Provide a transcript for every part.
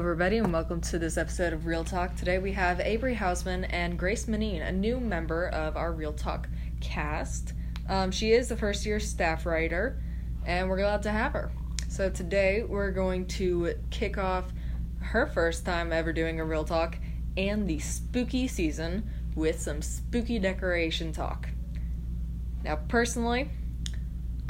everybody, and welcome to this episode of Real Talk. Today we have Abri Hausman and Grace Maneein, a new member of our Real Talk cast. Um, she is the first year staff writer, and we're glad to have her. So today we're going to kick off her first time ever doing a Real Talk and the spooky season with some spooky decoration talk. Now, personally,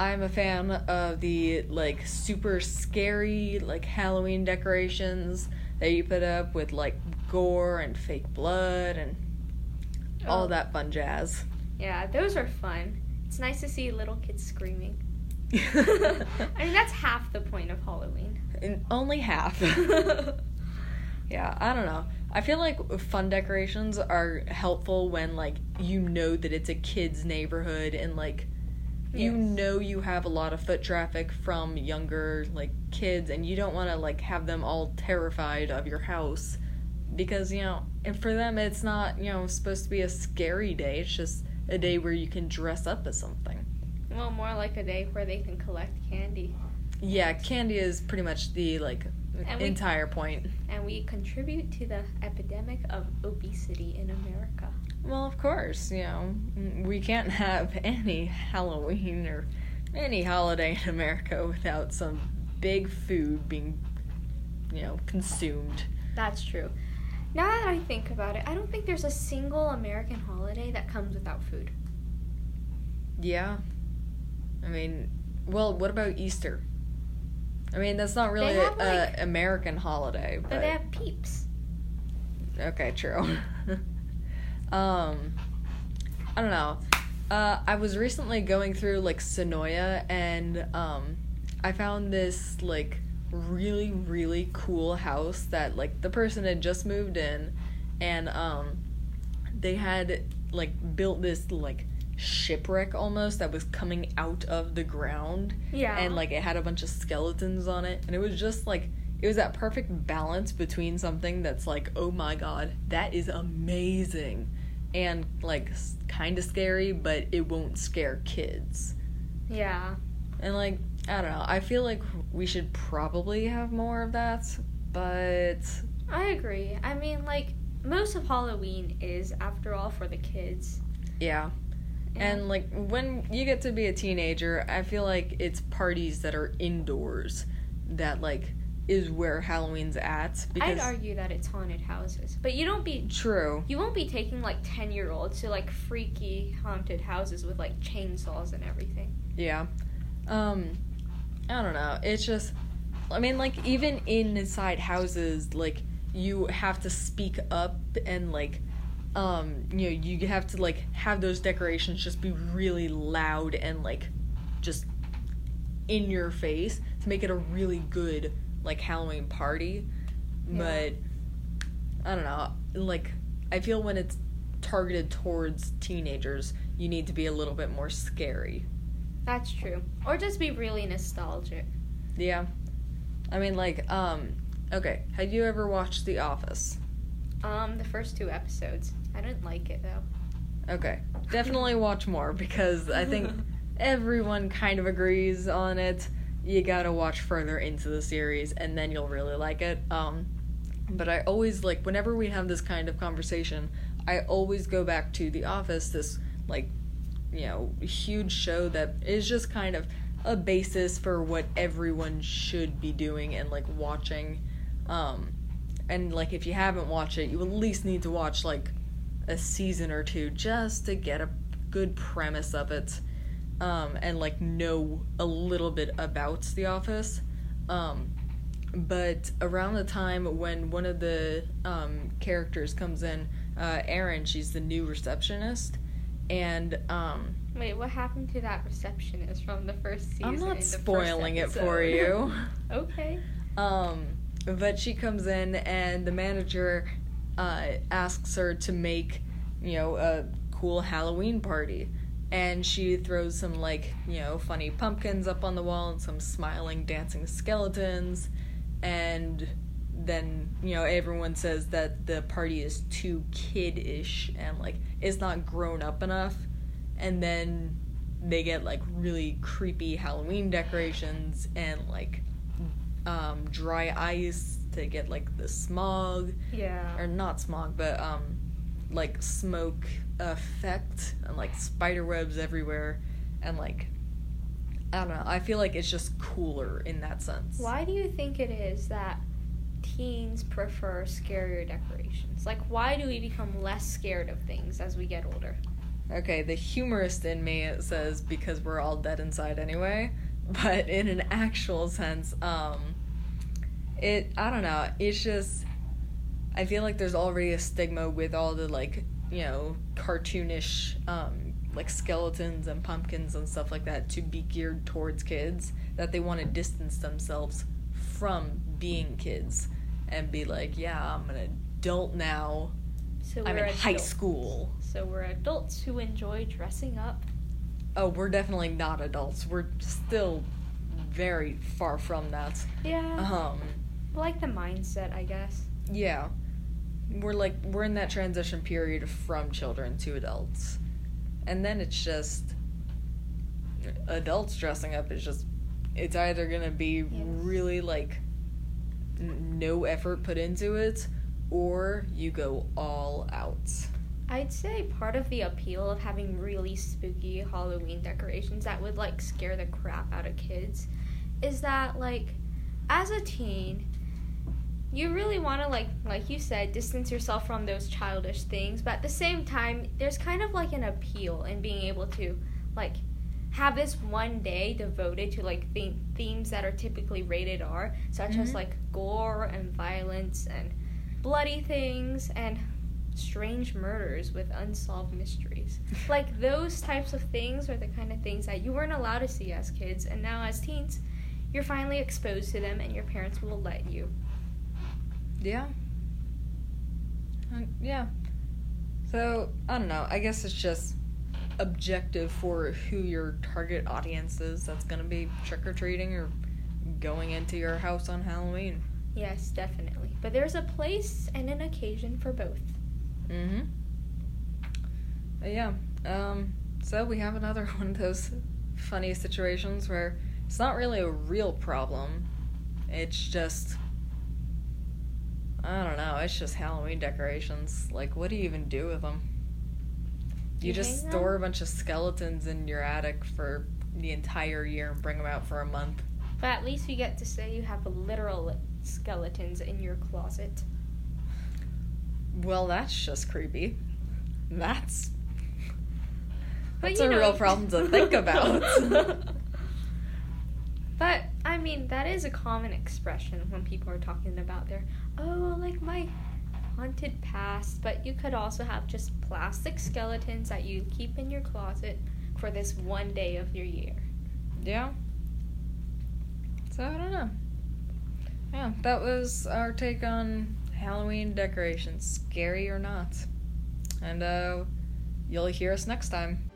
I'm a fan of the like super scary like Halloween decorations that you put up with like gore and fake blood and all Oh. that fun jazz. Yeah, those are fun. It's nice to see little kids screaming. I mean, that's half the point of Halloween. And only half. yeah, I don't know. I feel like fun decorations are helpful when like you know that it's a kid's neighborhood and like you Yes. know you have a lot of foot traffic from younger like kids and you don't want to like have them all terrified of your house because you know and for them it's not you know supposed to be a scary day it's just a day where you can dress up as something well, more like a day where they can collect candy. yeah candy is pretty much the like And we- entire point And we contribute to the epidemic of obesity in America. Well of course you know we can't have any halloween or any holiday in america without some big food being you know consumed That's true. Now that I think about it, I don't think there's a single American holiday that comes without food. Yeah. I mean, well, what about Easter? I mean, that's not really an like- American holiday, But but they have peeps. okay, true. um, I don't know. Uh, I was recently going through like Sonoya, and um, I found this like really really cool house that like the person had just moved in, and um, they had like built this like shipwreck almost that was coming out of the ground Yeah. and like it had a bunch of skeletons on it and it was just like it was that perfect balance between something that's like oh my god that is amazing and like kind of scary but it won't scare kids Yeah. and like i don't know i feel like we should probably have more of that but I agree. I mean, like, most of Halloween is, after all, for the kids. yeah and like when you get to be a teenager i feel like it's parties that are indoors that like is where halloween's at because I'd argue that it's haunted houses, but you don't be true you won't be taking like ten year olds to like freaky haunted houses with like chainsaws and everything. Yeah. Um I don't know. It's just I mean like even inside houses like you have to speak up and like um you know you have to like have those decorations just be really loud and like just in your face to make it a really good like Halloween party. But I don't know. Like I feel when it's targeted towards teenagers, you need to be a little bit more scary. That's true. Or just be really nostalgic. Yeah. I mean like um okay, had you ever watched The Office? Um, the first two episodes. I didn't like it though. Okay. Definitely watch more because I think everyone kind of agrees on it. You got to watch further into the series and then you'll really like it. Um but I always like whenever we have this kind of conversation, I always go back to The Office this like you know, huge show that is just kind of a basis for what everyone should be doing and like watching. Um, and like if you haven't watched it, you at least need to watch like a season or two just to get a good premise of it. Um, and like know a little bit about The Office. Um, but around the time when one of the um, characters comes in, uh, Erin, she's the new receptionist, and um, Wait, what happened to that receptionist from the first season? I'm not spoiling it for you. okay. Um, but she comes in and the manager uh, asks her to make, you know, a cool Halloween party. And she throws some, like, you know, funny pumpkins up on the wall and some smiling, dancing skeletons. And then, you know, everyone says that the party is too kid-ish and, like, it's not grown up enough. And then they get, like, really creepy Halloween decorations and, like, um, dry ice to get like the smog Yeah. or not smog, but um, like smoke effect and like spider webs everywhere, and like I don't know. I feel like it's just cooler in that sense. Why do you think it is that teens prefer scarier decorations? Like, why do we become less scared of things as we get older? Okay, the humorist in me says because we're all dead inside anyway, but in an actual sense, um, it I don't know. It's just I feel like there's already a stigma with all the like you know cartoonish um, like skeletons and pumpkins and stuff like that to be geared towards kids that they want to distance themselves from being kids and be like, yeah, I'm an adult now. So I'm we're in high school. So we're adults who enjoy dressing up. Oh, we're definitely not adults. We're still very far from that. Yeah. Um, like the mindset, I guess. yeah. We're like we're in that transition period from children to adults. And then it's just adults dressing up is just it's either to be really like n- no effort put into it or you go all out. I'd say part of the appeal of having really spooky Halloween decorations that would like scare the crap out of kids is that like as a teen you really want to like like you said distance yourself from those childish things but at the same time there's kind of like an appeal in being able to like have this one day devoted to like the- themes that are typically rated R such as Mhm. like gore and violence and bloody things and strange murders with unsolved mysteries. like those types of things are the kind of things that you weren't allowed to see as kids, and now as teens, you're finally exposed to them, and your parents will let you. Yeah. Yeah. So, I don't know. I guess it's just objective for who your target audience is that's going to be trick or treating or going into your house on Halloween. Yes, definitely. But there's a place and an occasion for both. Mm hmm. Yeah. Um, so, we have another one of those funny situations where it's not really a real problem. It's just. I don't know. It's just Halloween decorations. Like, what do you even do with them? You, You just store a bunch of skeletons in your attic for the entire year and bring them out for a month. But at least you get to say you have literal skeletons in your closet. Well, that's just creepy. That's that's a know- real problem to think about. But mean, that is a common expression when people are talking about their oh, like my haunted past. But you could also have just plastic skeletons that you keep in your closet for this one day of your year. yeah. So I don't know. Yeah, that was our take on Halloween decorations, scary or not. And uh you'll hear us next time.